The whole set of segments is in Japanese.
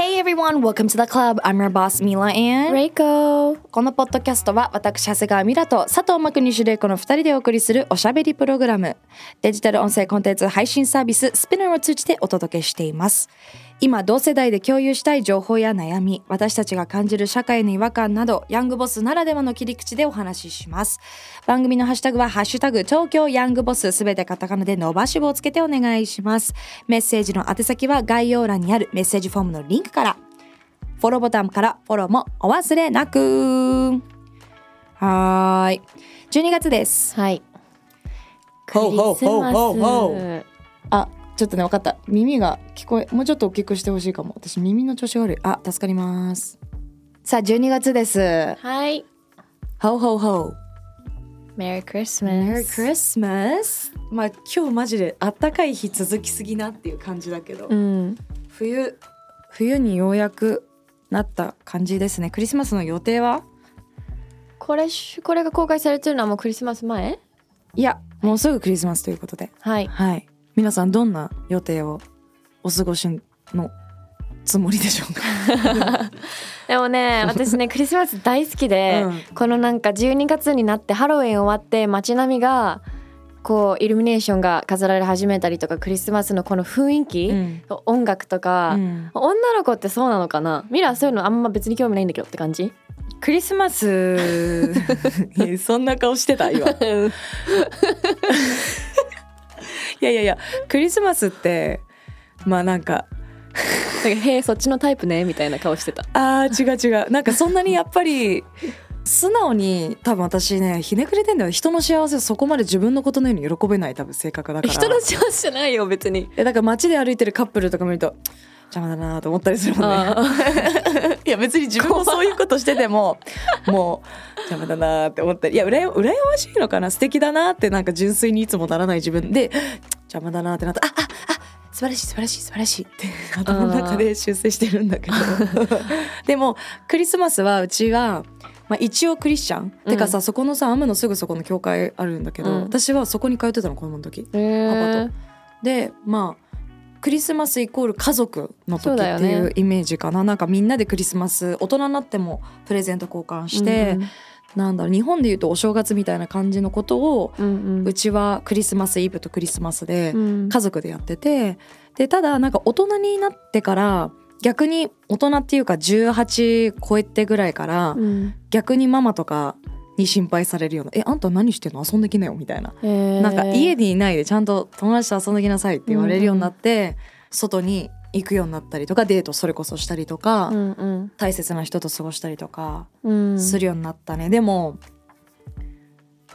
Hey everyone, welcome to the club. I'm your boss Mila and レイコこのポッドキャストは私長谷川ミラと佐藤真国主玲子の2人でお送りするおしゃべりプログラム。デジタル音声コンテンツ配信サービススピナーを通じてお届けしています今同世代で共有したい情報や悩み私たちが感じる社会の違和感などヤングボスならではの切り口でお話しします。番組のハッシュタグはハッシュタグ東京ヤングボスすべてカタカナで伸ばし棒をつけてお願いします。メッセージの宛先は概要欄にあるメッセージフォームのリンクから。フォローボタンからフォローもお忘れなく。はーい12月です。はい。クリス。あちょっとね分かった。耳が聞こえもうちょっと大きくしてほしいかも。私耳の調子悪い。あ助かります。さあ12月です。マスはい。ほうほうほうメリークリスマス Merry Christmas. まあ今日マジであったかい日続きすぎなっていう感じだけど、うん。冬冬にようやくなった感じですね。クリスマスの予定は？これこれが公開されてるのはもうクリスマス前？いやもうすぐクリスマスということで。はい。はい皆さんどんな予定をお過ごしのつもりでしょうか？でもね私ねクリスマス大好きで、うん。このなんか12月になってハロウィン終わって街並みがこうイルミネーションが飾られ始めたりとかクリスマスのこの雰囲気、ん。音楽とか、うん。女の子ってそうなのかな？ミラそういうのあんま別に興味ないんだけどって感じ？クリスマス そんな顔してた？今 いやいやいやクリスマスってまあなんかなんかへえそっちのタイプねみたいな顔してた。あー違う違う。なんかそんなにやっぱり素直に多分私ねひねくれてんだよ。人の幸せをそこまで自分のことのように喜べない多分性格だから。人の幸せじゃないよ別に。えだから街で歩いてるカップルとか見ると邪魔だなと思ったりするもんね。いや別に自分もそういうことしてても もう邪魔だなって思ったり。いやうらや羨ましいのかな？素敵だなってなんか純粋にいつもならない自分。で邪魔だなってなった。あああ素晴らしい素晴らしい素晴らしいって頭の中で修正してるんだけど。でもクリスマスはうちは、まあ、一応クリスチャン、てかさそこのさアムのすぐそこの教会あるんだけど、うん。私はそこに通ってたの子供の時。へー。パでまあクリスマスイコール家族の時っていうイメージかな、なんかみんなでクリスマス大人になってもプレゼント交換して、うんなんだろう日本でいうとお正月みたいな感じのことを、うんうん。うちはクリスマスイブとクリスマスでうん。家族でやっててでただなんか大人になってから逆に大人っていうか18超えてぐらいから、うん。逆にママとかに心配されるような「えあんた何してんの？遊んできなよ」みたいな。なんか家にいないでちゃんと友達と遊んできなさいって言われるようになって、外に行くようになったりとかデートそれこそしたりとか、うんうん。大切な人と過ごしたりとかうん。するようになったね、でも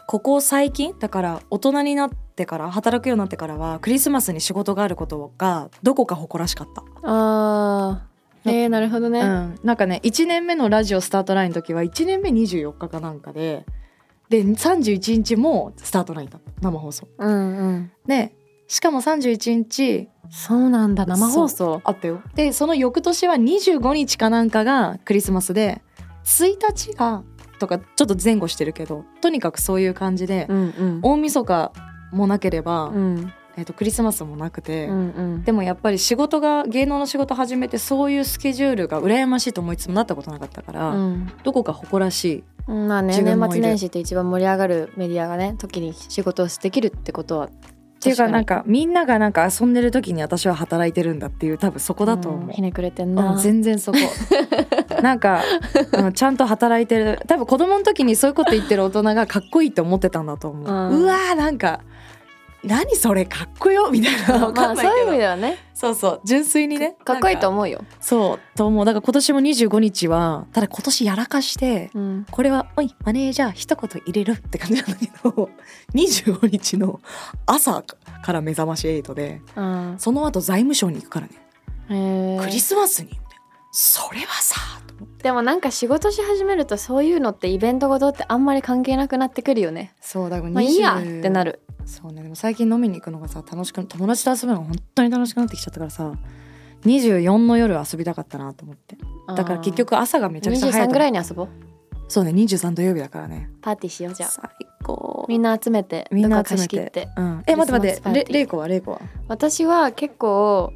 ここ最近だから大人になってから働くようになってからはクリスマスに仕事があることがどこか誇らしかった、あーえー、なるほどね、うん、なんかね1年目のラジオスタートラインの時は1年目24日かなんかでで31日もスタートラインだった。生放送。うんうん。でしかも31日そうなんだ生放送。あったよ。でその翌年は25日かなんかがクリスマスで1日がとかちょっと前後してるけどとにかくそういう感じで、うんうん。大晦日もなければ、うんえー、とクリスマスもなくて、うんうん。でもやっぱり仕事が芸能の仕事始めてそういうスケジュールが羨ましいと思いつつもなったことなかったから、うん。どこか誇らしいうんまあね年末年始って一番盛り上がるメディアがね時に仕事をできるってことはっていうかなんかかみんながなんか遊んでる時に私は働いてるんだっていう多分そこだと思う。ひねくれてんう、なん全然そこ。なんかあのちゃんと働いてる。多分子供の時にそういうこと言ってる大人がかっこいいって思ってたんだと思う、うん。うわーなんか何それかっこよみたいな。わまかんないけど、あそういう意味ではね。そうそう。純粋にね。かっこいいとう思うよ、そうと思う。だから今年も25日はただ今年やらかしてうん、これは「おいマネージャー一言入れる」って感じなんだけど25日の朝から目覚まし8でうん。その後財務省に行くからね。クリスマスに。それはさでもなんか仕事し始めるとそういうのってイベントごとってあんまり関係なくなってくるよね。そうだからまあいいや20ってなる。そうねでも最近飲みに行くのがさ楽しく友達と遊ぶのが本当に楽しくなってきちゃったからさ24の夜遊びたかったなと思って。だから結局朝がめちゃくちゃ早い23ぐらいに遊ぼう。そうね23土曜日だからね。パーティーしようじゃあ。最高。みんな集めてみんな集めて。貸し切って。うん、え待って待ってクリスマスパーティーレレイコはレイコは？私は結構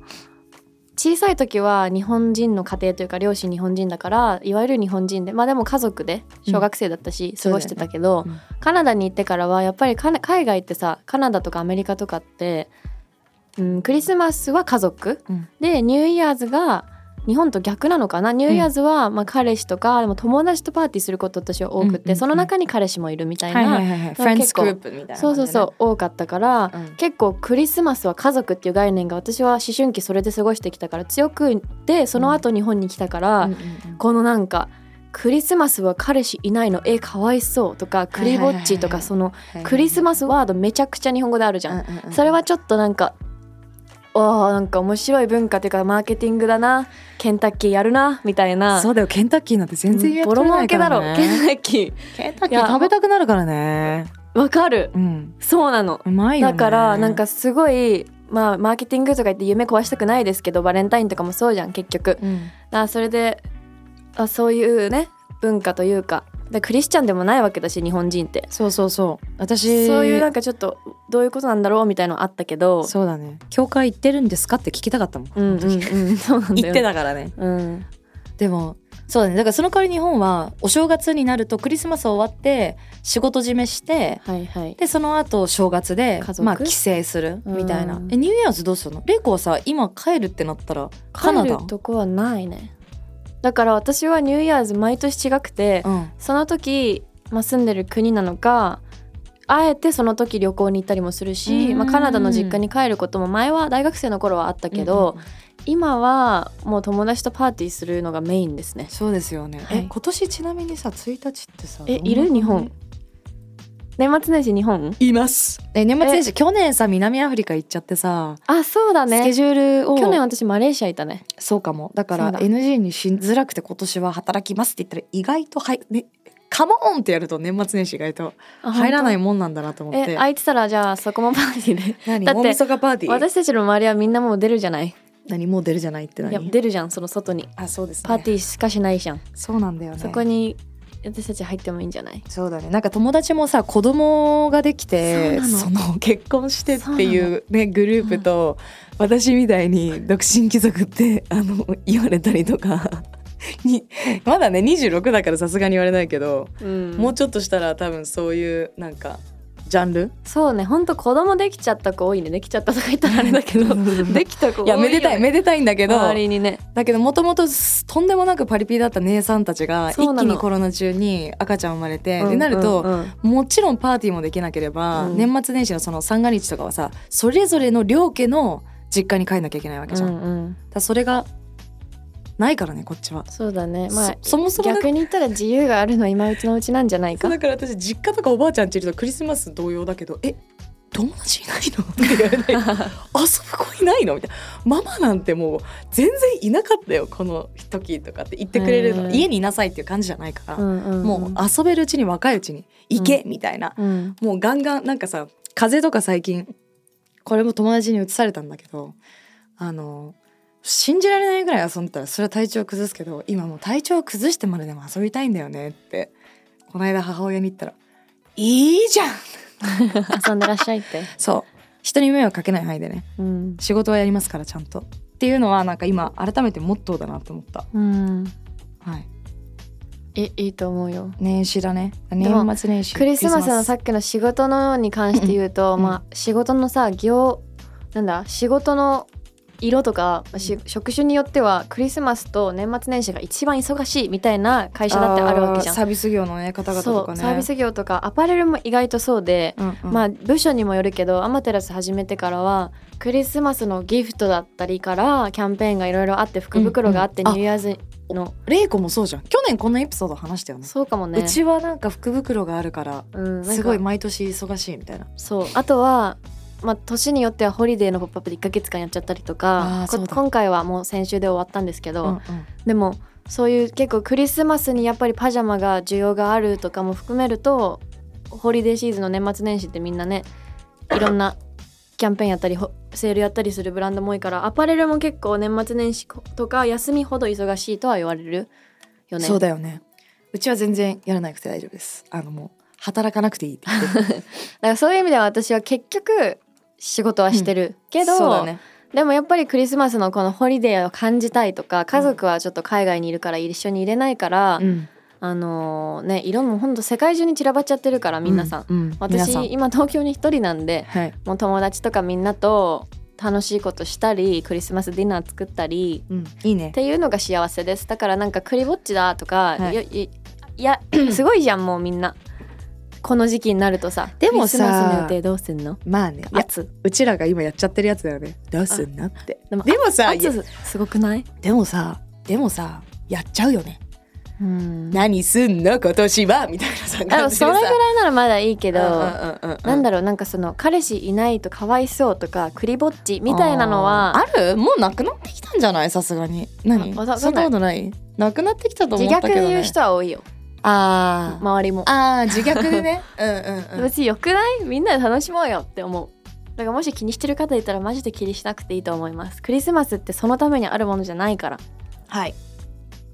小さい時は日本人の家庭というか両親日本人だからいわゆる日本人でまあでも家族で小学生だったし、過ごしてたけど、そうだよね。カナダに行ってからはやっぱり海外ってさカナダとかアメリカとかって、うん、クリスマスは家族、うん。でニューイヤーズが日本と逆なのかな？ニューイヤーズは、まあ、彼氏とかでも友達とパーティーすること私は多くて、その中に彼氏もいるみたいな、フレンズグループみたいなそうそうそう多かったから、うん。結構クリスマスは家族っていう概念が私は思春期それで過ごしてきたから強くってその後日本に来たから、このなんかクリスマスは彼氏いないの？えかわいそうとかクリぼっちとかそのクリスマスワードめちゃくちゃ日本語であるじゃん。それはちょっとなんかあーなんか面白い文化っていうかマーケティングだな。ケンタッキーやるなみたいな。そうだよ。ケンタッキーなんて全然やってボロないか儲けだろ。らねケンタッキケンタッキー食べたくなるからね。ーわかる。うん。そうなの。うまいよね。だからなんかすごいまあマーケティングとか言って夢壊したくないですけどバレンタインとかもそうじゃん結局。うん。らそれであそういうね文化というかでクリスチャンでもないわけだし日本人って。そうそうそう。私そういうなんかちょっとどういうことなんだろうみたいのあったけどそうだね。教会行ってるんですかって聞きたかったもん、うんうんうんそうなんだよ行ってたからね。うん。でもそうだね。だからその代わり日本はお正月になるとクリスマス終わって仕事締めしてはいはい。でその後正月でまあ帰省するみたいな。うん。えニューイヤーズどうするの？レイコはさ今帰るってなったらカナ帰ダるとこはないねだから私はニューイヤーズ毎年違くて、うん。その時、まあ、住んでる国なのかあえてその時旅行に行ったりもするし、うん。まあ、カナダの実家に帰ることも前は大学生の頃はあったけど、うんうん今はもう友達とパーティーするのがメインですね。そうですよね、はい。え今年ちなみにさ1日ってさえいる？日本年末年始日本？います。え年末年始去年さ南アフリカ行っちゃってさ、あそうだね。スケジュールを去年私マレーシアいたね。そうかも。だから NG にしづらくて今年は働きますって言ったら意外とはいね カモンってやると年末年始意外とあ入らない本もんなんだなと思って。当？え空いてたらじゃあそこもパーティーで。何？だって大晦日パーティー？私たちの周りはみんなもう出るじゃない。何もう出るじゃないって何？いや出るじゃんその外に。あそうですね。パーティーしかしないじゃん、そうなんだよね。そこに私たち入ってもいいんじゃない？そうだね。なんか友達もさ子供ができてその。結婚してっていうねグループと私みたいに独身貴族ってあの言われたりとか にまだね26だからさすがに言われないけど、うん。もうちょっとしたら多分そういうなんかジャンル？そうねほんと子供できちゃった子多いね。できちゃったとか言ったらあれだけど できた子多いよ、ね、いやめでたいめでたいんだけど周りにね。だけどもともととんでもなくパリピだった姉さんたちが一気にコロナ中に赤ちゃん生まれて、うんでなると、うんうん。もちろんパーティーもできなければ、うん。年末年始のその三が日とかはさそれぞれの両家の実家に帰んなきゃいけないわけじゃん。うんうん。らそれがないからねこっちは。そうだね。まあそそもそもだ逆に言ったら自由があるのは今うちのうちなんじゃないか？だから私実家とかおばあちゃんちいるとクリスマス同様だけどえ友達いないの？って言われて 遊ぶ子いないの？みたいな。ママなんてもう全然いなかったよこの時とかって言ってくれるの、うん。家にいなさいっていう感じじゃないから、うんうんうん。もう遊べるうちに若いうちに行け、みたいな。うん。もうガンガンなんかさ風邪とか最近これも友達に移されたんだけどあの信じられないぐらい遊んでたらそれは体調崩すけど今もう体調崩してまででも遊びたいんだよねってこの間母親に言ったら「いいじゃん! 遊んでらっしゃいって」そう。人に迷惑かけない範囲でね。うん、仕事はやりますからちゃんと。っていうのはなんか今改めてモットーだなと思った。うん、はい。いいいと思うよ。年始だね。も年末年始。クリスマスのささっきの仕事のに関して言うと、うん。まあ仕事のさ業なんだ仕事の色とか、し職種によってはクリスマスと年末年始が一番忙しいみたいな会社だってあるわけじゃん。サービス業のね方々とかね。そうサービス業とかアパレルも意外とそうで、うんうん。まあ部署にもよるけどアマテラス始めてからはクリスマスのギフトだったりからキャンペーンがいろいろあって福袋があって、うんうん。あニューイヤーズのレイコもそうじゃん。去年こんなエピソード話したよね。そうかもね。うちはなんか福袋があるからうんすごい毎年忙しいみたいな。そう。あとはまあ、年によってはホリデーの「ポップアップで1ヶ月間やっちゃったりとか今回はもう先週で終わったんですけど、うんうん。でもそういう結構クリスマスにやっぱりパジャマが需要があるとかも含めるとホリデーシーズンの年末年始ってみんなねいろんな キャンペーンやったりほセールやったりするブランドも多いからアパレルも結構年末年始とか休みほど忙しいとは言われるよね。そうだよね。うちは全然やらなくて大丈夫です。あのもう働かなくていい だからそういう意味では私は結局仕事はしてる、けど、ね。でもやっぱりクリスマスのこのホリデーを感じたいとか家族はちょっと海外にいるから一緒に入れないから、うん。あのね色もほんと世界中に散らばっちゃってるから皆さん、うん。うん皆さん。私今東京に一人なんではい。もう友達とかみんなと楽しいことしたりクリスマスディナー作ったりうん。いいね。っていうのが幸せです。だからなんかクリぼっちだとか、はいいや すごいじゃんもうみんなこの時期になるとさでもさクリスマスの予定どうすんの？まあねいや暑。うちらが今やっちゃってるやつだよね。どうすんなってでもさいや暑すごくない？でもさでもさやっちゃうよね。うん。何すんの？今年は？みたいなさ感それぐらいならまだいいけど、うんなんだろうなんかその彼氏いないとかわいそうとかクリぼっちみたいなのはある？もうなくなってきたんじゃない？さすがに。何？そんなことない。なくなってきたと思自ったけどね。虐で言う人は多いよあー。周りも。あー自虐でね。うんうんうん。別によくない？みんなで楽しもうよって思う。だからもし気にしてる方いたらマジで気にしなくていいと思います。クリスマスってそのためにあるものじゃないから。はい。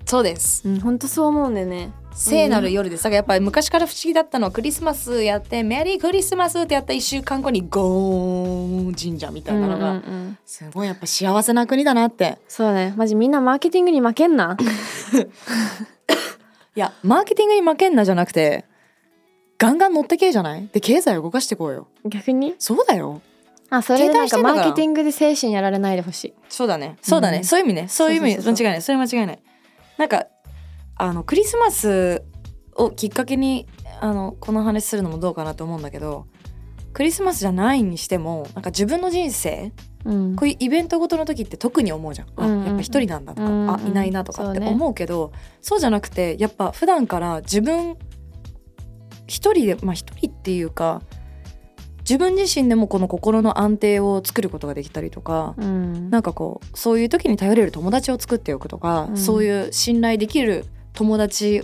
そうです。うん本当そう思うんだよね。聖なる夜です。だからやっぱり昔から不思議だったのはクリスマスやってメリークリスマスってやった1週間後にゴーン神社みたいなのが、うんうんうん。すごいやっぱ幸せな国だなって。そうね。マジみんなマーケティングに負けんな いやマーケティングに負けんなじゃなくてガンガン乗ってけじゃない？で経済を動かしてこうよ。逆に？そうだよ。あそれでなんかマーケティングで精神やられないでほしい。そうだね。そうだね、うん。そういう意味ね。そういう意味。間違いない。それ間違いない。なんかあのクリスマスをきっかけにあのこの話するのもどうかなと思うんだけどクリスマスじゃないにしてもなんか自分の人生うん。こういうイベントごとの時って特に思うじゃん、うんうんあやっぱ一人なんだとか、うんうんあいないなとかって思うけどそうじゃなくてやっぱ普段から自分一人でまあ一人っていうか自分自身でもこの心の安定を作ることができたりとか、うん。なんかこうそういう時に頼れる友達を作っておくとか、うん。そういう信頼できる友達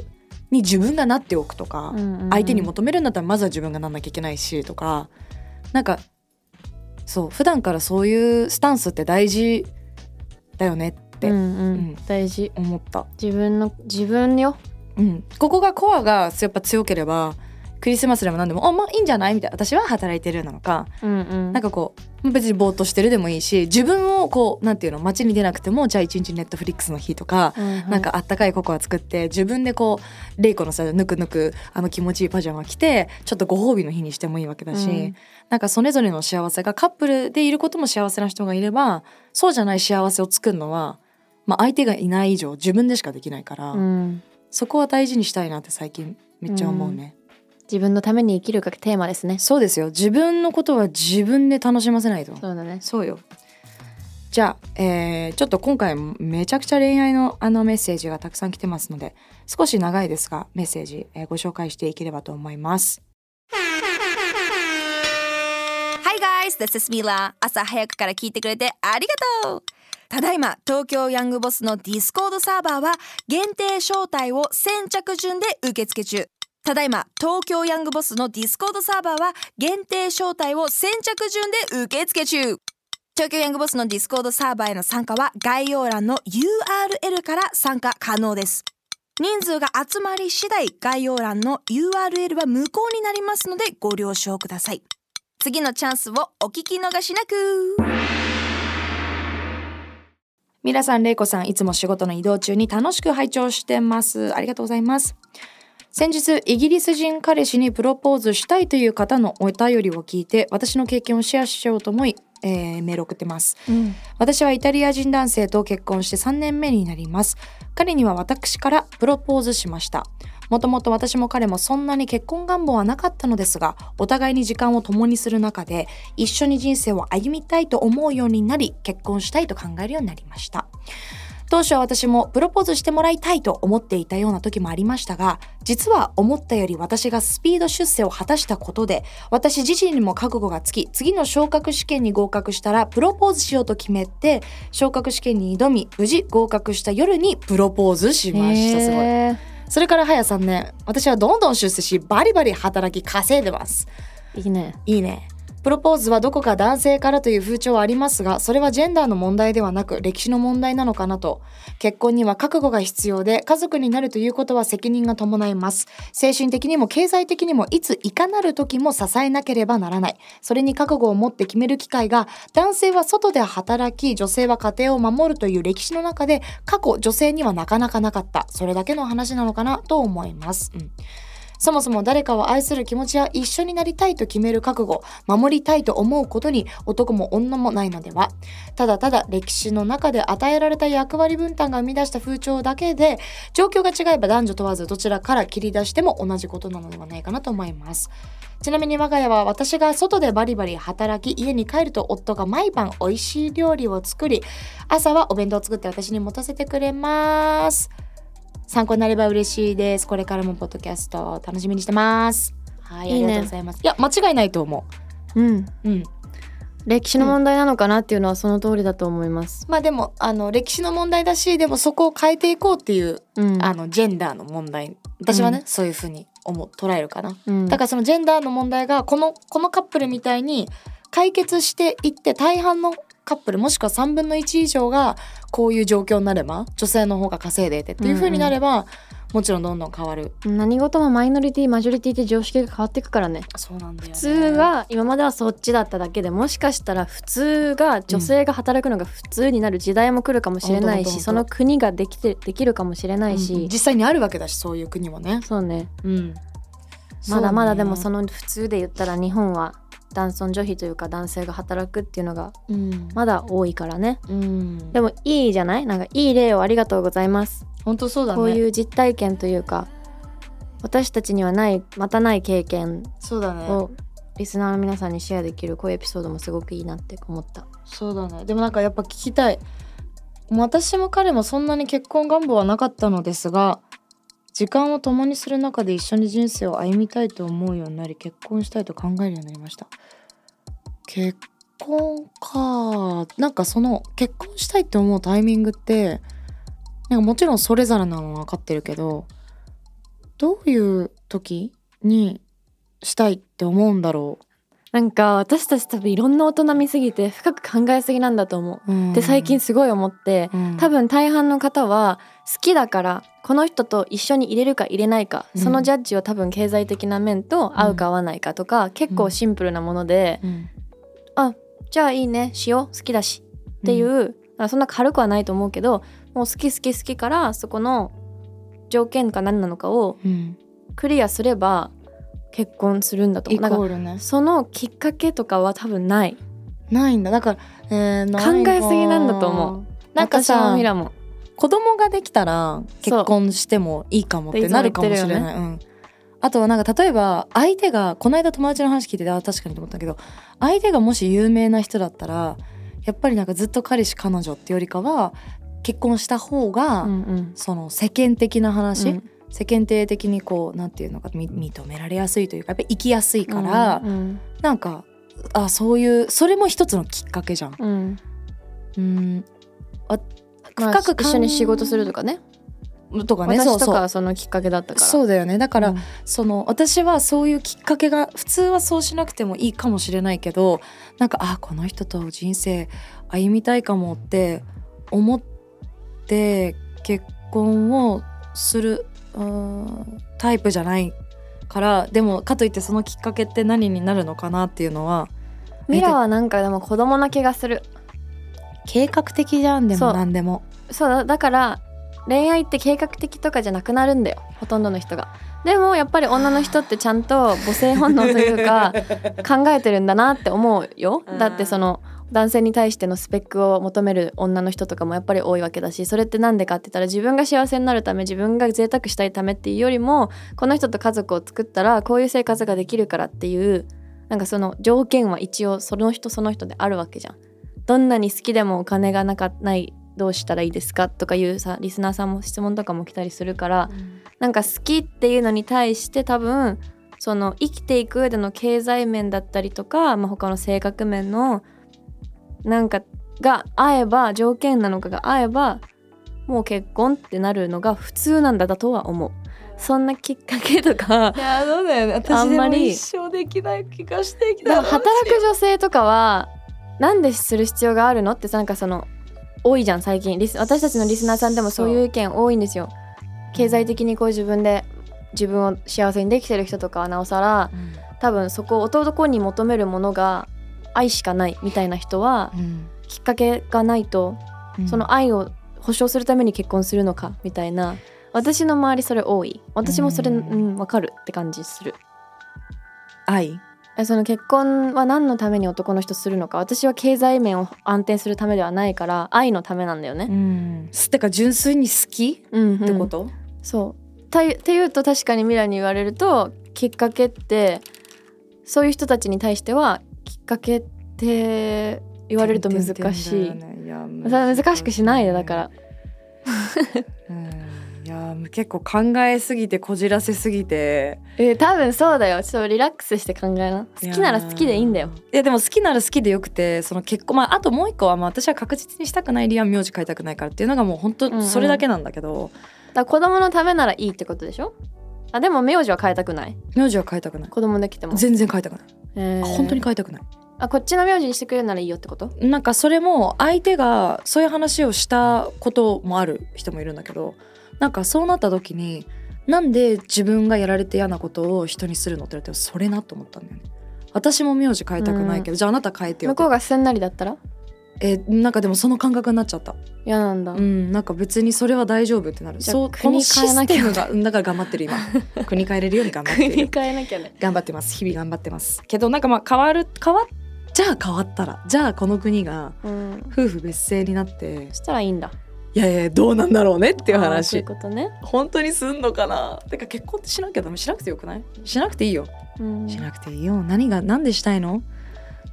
に自分がなっておくとか、うんうんうん。相手に求めるんだったらまずは自分がなんなきゃいけないしとかなんかそう普段からそういうスタンスって大事だよねってうんううんん。大事。思った、自分の自分よ。うん、ここがコアがやっぱ強ければクリスマスでも何でも「あまあいいんじゃない?」みたいな。私は働いてるなのか。うんうん。なんかこう別にぼーっとしてるでもいいし自分をこうなんていうの街に出なくてもじゃあ一日ネットフリックスの日とか、なんかあったかいココア作って自分でこうレイコのさぬくぬくあの気持ちいいパジャマ着てちょっとご褒美の日にしてもいいわけだし、うん。なんかそれぞれの幸せがカップルでいることも幸せな人がいればそうじゃない幸せを作るのは、まあ、相手がいない以上自分でしかできないから、うん。そこは大事にしたいなって最近めっちゃ思うね。自分のために生きるがテーマですねそうですよ自分のことは自分で楽しませないと。そうだねそうよ。じゃあ、えーちょっと今回めちゃくちゃ恋愛のあのメッセージがたくさん来てますので少し長いですがメッセージ、えーご紹介していければと思います。Hi guys, this is Mila. 朝早くから聞いてくれてありがとうただいま東京ヤングボスの Discord サーバーは限定招待を先着順で受付中ただいま東京ヤングボスの Discord サーバーは限定招待を先着順で受付中東京ヤングボスの Discord サーバーへの参加は概要欄の URL から参加可能です人数が集まり次第概要欄の URL は無効になりますのでご了承ください次のチャンスをお聞き逃しなく皆さん、れいこさん、いつも仕事の移動中に楽しく拝聴してます。ありがとうございます。先日、イギリス人彼氏にプロポーズしたいという方のお便りを聞いて、私の経験をシェアしようと思い、えーメール送ってます。うん私はイタリア人男性と結婚して3年目になります。彼には私からプロポーズしました。もともと私も彼もそんなに結婚願望はなかったのですが、お互いに時間を共にする中で、一緒に人生を歩みたいと思うようになり、結婚したいと考えるようになりました。当初は私もプロポーズしてもらいたいと思っていたような時もありましたが実は思ったより私がスピード出世を果たしたことで私自身にも覚悟がつき次の昇格試験に合格したらプロポーズしようと決めて昇格試験に挑み無事合格した夜にプロポーズしました。すごい。それから早3年私はどんどん出世しバリバリ働き稼いでます。いいね。いいね。プロポーズはどこか男性からという風潮はありますが、それはジェンダーの問題ではなく歴史の問題なのかなと。結婚には覚悟が必要で、家族になるということは責任が伴います。精神的にも経済的にもいついかなる時も支えなければならない。それに覚悟を持って決める機会が、男性は外で働き、女性は家庭を守るという歴史の中で、過去女性にはなかなかなかった。それだけの話なのかなと思います。うんそもそも誰かを愛する気持ちや一緒になりたいと決める覚悟、守りたいと思うことに男も女もないのでは。ただただ歴史の中で与えられた役割分担が生み出した風潮だけで、状況が違えば男女問わずどちらから切り出しても同じことなのではないかなと思います。ちなみに我が家は私が外でバリバリ働き、家に帰ると夫が毎晩美味しい料理を作り、朝はお弁当を作って私に持たせてくれます。参考になれば嬉しいです。これからもポッドキャスト楽しみにしてます。はい、いいねありがとうございます。いや、間違いないと思うんう。うん。歴史の問題なのかなっていうのはその通りだと思いますまあでも、あの、歴史の問題だし、でもそこを変えていこうっていう、うんあの、ジェンダーの問題。私はね、うんそういうふうに思う、捉えるかな。うんだからそのジェンダーの問題が、この、このカップルみたいに解決していって、大半のカップルもしくは3分の1以上がこういう状況になれば女性の方が稼いでいてっていう風になれば、もちろんどんどん変わる。何事もマイノリティマジョリティって常識が変わっていくからね。そうなんだよ、ね、普通は今まではそっちだっただけでもしかしたら普通が女性が働くのが普通になる時代も来るかもしれないし、ほん。その国ができてできるかもしれないし、うん。実際にあるわけだしそういう国もね。そうね。うん。まだまだでもそその普通で言ったら日本は男尊女卑というか男性が働くっていうのがまだ多いからね。うん、でもいいじゃない？なんかいい例をありがとうございます、本当そうだね。こういう実体験というか私たちにはないまたない経験をリスナーの皆さんにシェアできるこういうエピソードもすごくいいなって思った。そうだね。でもなんかやっぱ聞きたい。もう私も彼もそんなに結婚願望はなかったのですが時間を共にする中で一緒に人生を歩みたいと思うようになり結婚したいと考えるようになりました。結婚かなんかその結婚したいって思うタイミングってなんかもちろんそれぞれなのは分かってるけどどういう時にしたいって思うんだろう？なんか私たち多分いろんな大人見すぎて深く考えすぎなんだと思う。う、うん。で最近すごい思ってうん。多分大半の方は好きだからこの人と一緒に入れるか入れないか、うん。そのジャッジは多分経済的な面と合うか合わないかとか、結構シンプルなもので、うん。じゃあいいねしよう好きだしっていう、そんな軽くはないと思うけどもう好き好き好きからそこの条件か何なのかをうん。クリアすれば結婚するんだと。イ思う。ね。そのきっかけとかは多分ない。ないんだ。だから、えー考えすぎなんだと思う。なんかさミラも子供ができたら結婚してもいいかもってなるかもしれない、うん、あとはなんか例えば相手がこの間友達の話聞いててあ確かにと思ったけど相手がもし有名な人だったらやっぱりなんかずっと彼氏彼女ってよりかは結婚した方が、うんうん。その世間的な話、うん世間体的にこうなんていうのかみ認められやすいというかやっぱり生きやすいから、うんなんかあそういうそれも一つのきっかけじゃん。うん。うん。あまあ深く一緒に仕事するとかね。とかねそうそう。私とかはそのきっかけだったから。そうだよね。だから、うん。その私はそういうきっかけが普通はそうしなくてもいいかもしれないけどなんかあこの人と人生歩みたいかもって思って結婚をするうーんタイプじゃないからでもかといってそのきっかけって何になるのかなっていうのはミラはなんかでも子供な気がする。計画的じゃんでもそう。何でも。そうだだから恋愛って計画的とかじゃなくなるんだよほとんどの人が。でもやっぱり女の人ってちゃんと母性本能というか 考えてるんだなって思うよ。だってその男性に対してのスペックを求める女の人とかもやっぱり多いわけだしそれってなんでかって言ったら自分が幸せになるため自分が贅沢したいためっていうよりもこの人と家族を作ったらこういう生活ができるからっていうなんかその条件は一応その人その人であるわけじゃん。どんなに好きでもお金がなかないどうしたらいいですかとかいうさリスナーさんも質問とかも来たりするから、なんか好きっていうのに対して多分その生きていく上での経済面だったりとか、まあ、他の性格面のなんかが合えば条件なのかが合えばもう結婚ってなるのが普通なんだだとは思う。そんなきっかけとかいやそうだよね。私あんまり一生できない気がしてきだから働く女性とかはなんでする必要があるのってなんかその多いじゃん最近。リス私たちのリスナーさんでもそういう意見多いんですよ。経済的にこう自分で自分を幸せにできてる人とかはなおさら多分そこを男に求めるものが愛しかないみたいな人はきっかけがないとその愛を保証するために結婚するのかみたいな私の周りそれ多い。私もそれううんんわかるって感じする。愛？えその結婚は何のために男の人するのか私は経済面を安定するためではないから愛のためなんだよね。うん。てか純粋に好き？うん、ってこと、そう。たっていうと確かにミラに言われるときっかけってそういう人たちに対してはきっかけって言われると難しい。ね。難しくしないでだから。うん。いや結構考えすぎてこじらせすぎて。え多分そうだよ。ちょっとリラックスして考えな。好きなら好きでいいんだよ。いやでも好きなら好きでよくてその結婚まああともう一個はまあ私は確実にしたくない理由は名字変えたくないからっていうのがもう本当うんうん。それだけなんだけど、だから子供のためならいいってことでしょ？あでも名字は変えたくない。名字は変えたくない。子供できても。全然変えたくない、えー。本当に変えたくない。あこっちの名字にしてくれるならいいよってこと？なんかそれも相手がそういう話をしたこともある人もいるんだけどなんかそうなった時になんで自分がやられて嫌なことを人にするのって言われてそれなと思ったんだよね。私も名字変えたくないけど、じゃああなた変えてよ向こうがすんなりだったら？えなんかでもその感覚になっちゃった。嫌なんだ、うんなんか別にそれは大丈夫ってなる。そうこ国のシス変えなきゃ。テムがうんだから頑張ってる今。国変えれるように頑張ってる。変えなきゃね。頑張ってます。日々頑張ってます。けどなんかまあ変わる変わっじゃあ変わったらじゃあこの国がうん。夫婦別姓になって。そしたらいいんだ。いやいやどうなんだろうねっていうあーそうい話うことね、本当にすんのかな。てか結婚ってしなきゃダメ。しなくてよくない？しなくていいよ。うん。しなくていいよ。何が何でしたいの？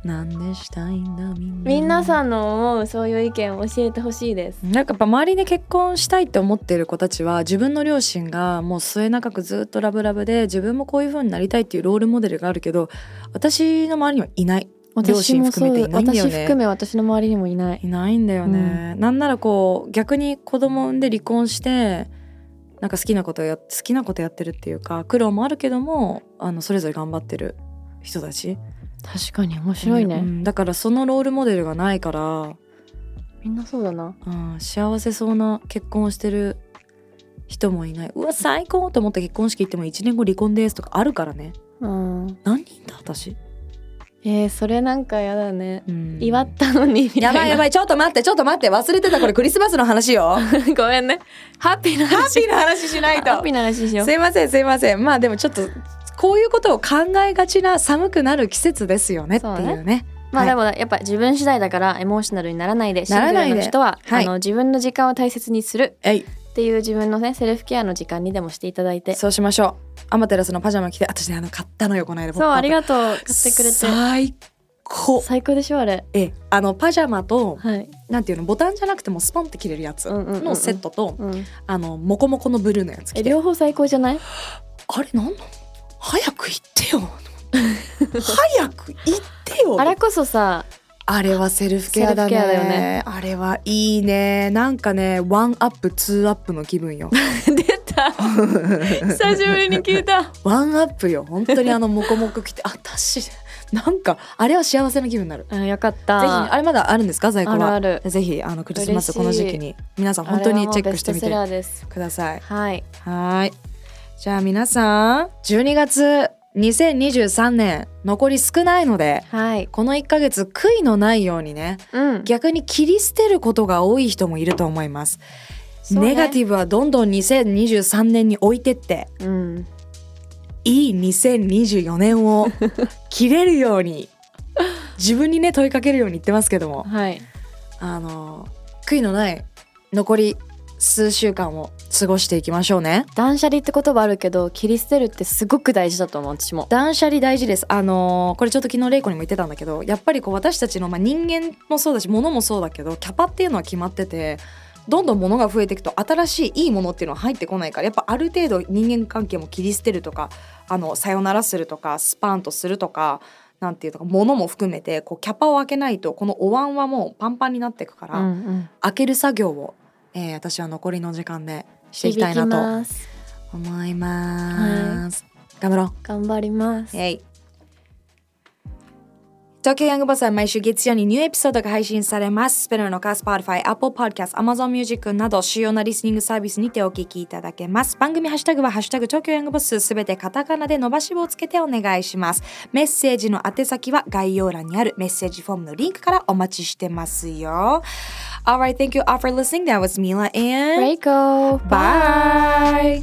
なんでしたいんだみんな。皆さんの思うそういう意見を教えてほしいです。なんかやっぱ周りで結婚したいって思ってる子たちは自分の両親がもう末永くずっとラブラブで自分もこういう風になりたいっていうロールモデルがあるけど私の周りにはいない。両私もそう親含めていないんだよね。私含め私の周りにもいない。いないんだよね、なんならこう逆に子供産んで離婚してなんか好きなことや好きなことやってるっていうか苦労もあるけどもあのそれぞれ頑張ってる人たち確かに面白いね、うん。だからそのロールモデルがないからみんなそうだな。うん、幸せそうな結婚してる人もいない。うわ最高と思って結婚式行っても1年後離婚ですとかあるからね。うん。何人だ私、えー、それなんかやだね。うん。祝ったのに。やばいやばいちょっと待ってちょっと待って。忘れてたこれクリスマスの話よ。ハ ッごめんね。ハッピーな話。ピーな話しないと。ハッピーな話しよう。すいませんすいません。まあでもちょっとこういうことを考えがちな寒くなる季節ですよねっていうね。まあはい。でもやっぱ自分次第だからエモーショナルにならないでシングならないの人は、はい。あの自分の時間を大切にするっていう自分のねセルフケアの時間にでもしていただいて。そうしましょう。アマテラスのパジャマ着て私ねあの買ったのよこの間そうありががとう。買ってくれて。最高。最高でしょあれ。ええあのパジャマとはい、なんていうのボタンじゃなくてもスポンって切れるやつ。のセットと、うん、あのモコモコのブルーのやつ着て。え両方最高じゃない？あれなん？早く行ってよ。早く行ってよ。あれこそさあれはセルフケアだね。だよね。あれはいいね。なんかね one up two up の気分よ。出た。久しぶりに聞いた。 one up よ。本当にあのモコモコ着て。あ私なんかあれは幸せな気分になる。あよかっぜひたあれまだあるんですか？在庫は。あるある。ぜひあのクリスマスこの時期に。皆さん本当にチェックしてみてください。はい。はい。じゃあ皆さん、12月2023年残り少ないので、はい。この1ヶ月悔いのないようにね、うん。逆に切り捨てることが多い人もいると思います。ね。ネガティブはどんどん2023年に置いてって、うん。いい2024年を 切れるように、自分にね問いかけるように言ってますけども、はい。あの悔いのない残り数週間を過ごしていきましょうね。断捨離って言葉あるけど切り捨てるってすごく大事だと思う私も。断捨離大事です。あのーこれちょっと昨日玲子にも言ってたんだけどやっぱりこう私たちの、まあ、人間もそうだし物もそうだけどキャパっていうのは決まっててどんどん物が増えていくと新しいいいものっていうのは入ってこないからやっぱある程度人間関係も切り捨てるとかあのさよならするとかスパンとするとかなんていうのか物も含めてこうキャパを開けないとこのお椀はもうパンパンになっていくから、うんうん。開ける作業を、えー私は残りの時間でしていきたいな響きとます思います。頑張ろう。頑張りますえい東京ヤングボスは毎週月曜にニューエピソードが配信されます。スペナーのか Spotify、Apple Podcast、Amazon Music など主要なリスニングサービスにてお聞きいただけます。番組ハッシュタグはハッシュタグ東京ヤングボスすべてカタカナで伸ばし棒をつけてお願いします。メッセージの宛先は概要欄にあるメッセージフォームのリンクからお待ちしてますよ。Alright, thank you all for listening. That was Mila and Reiko Bye.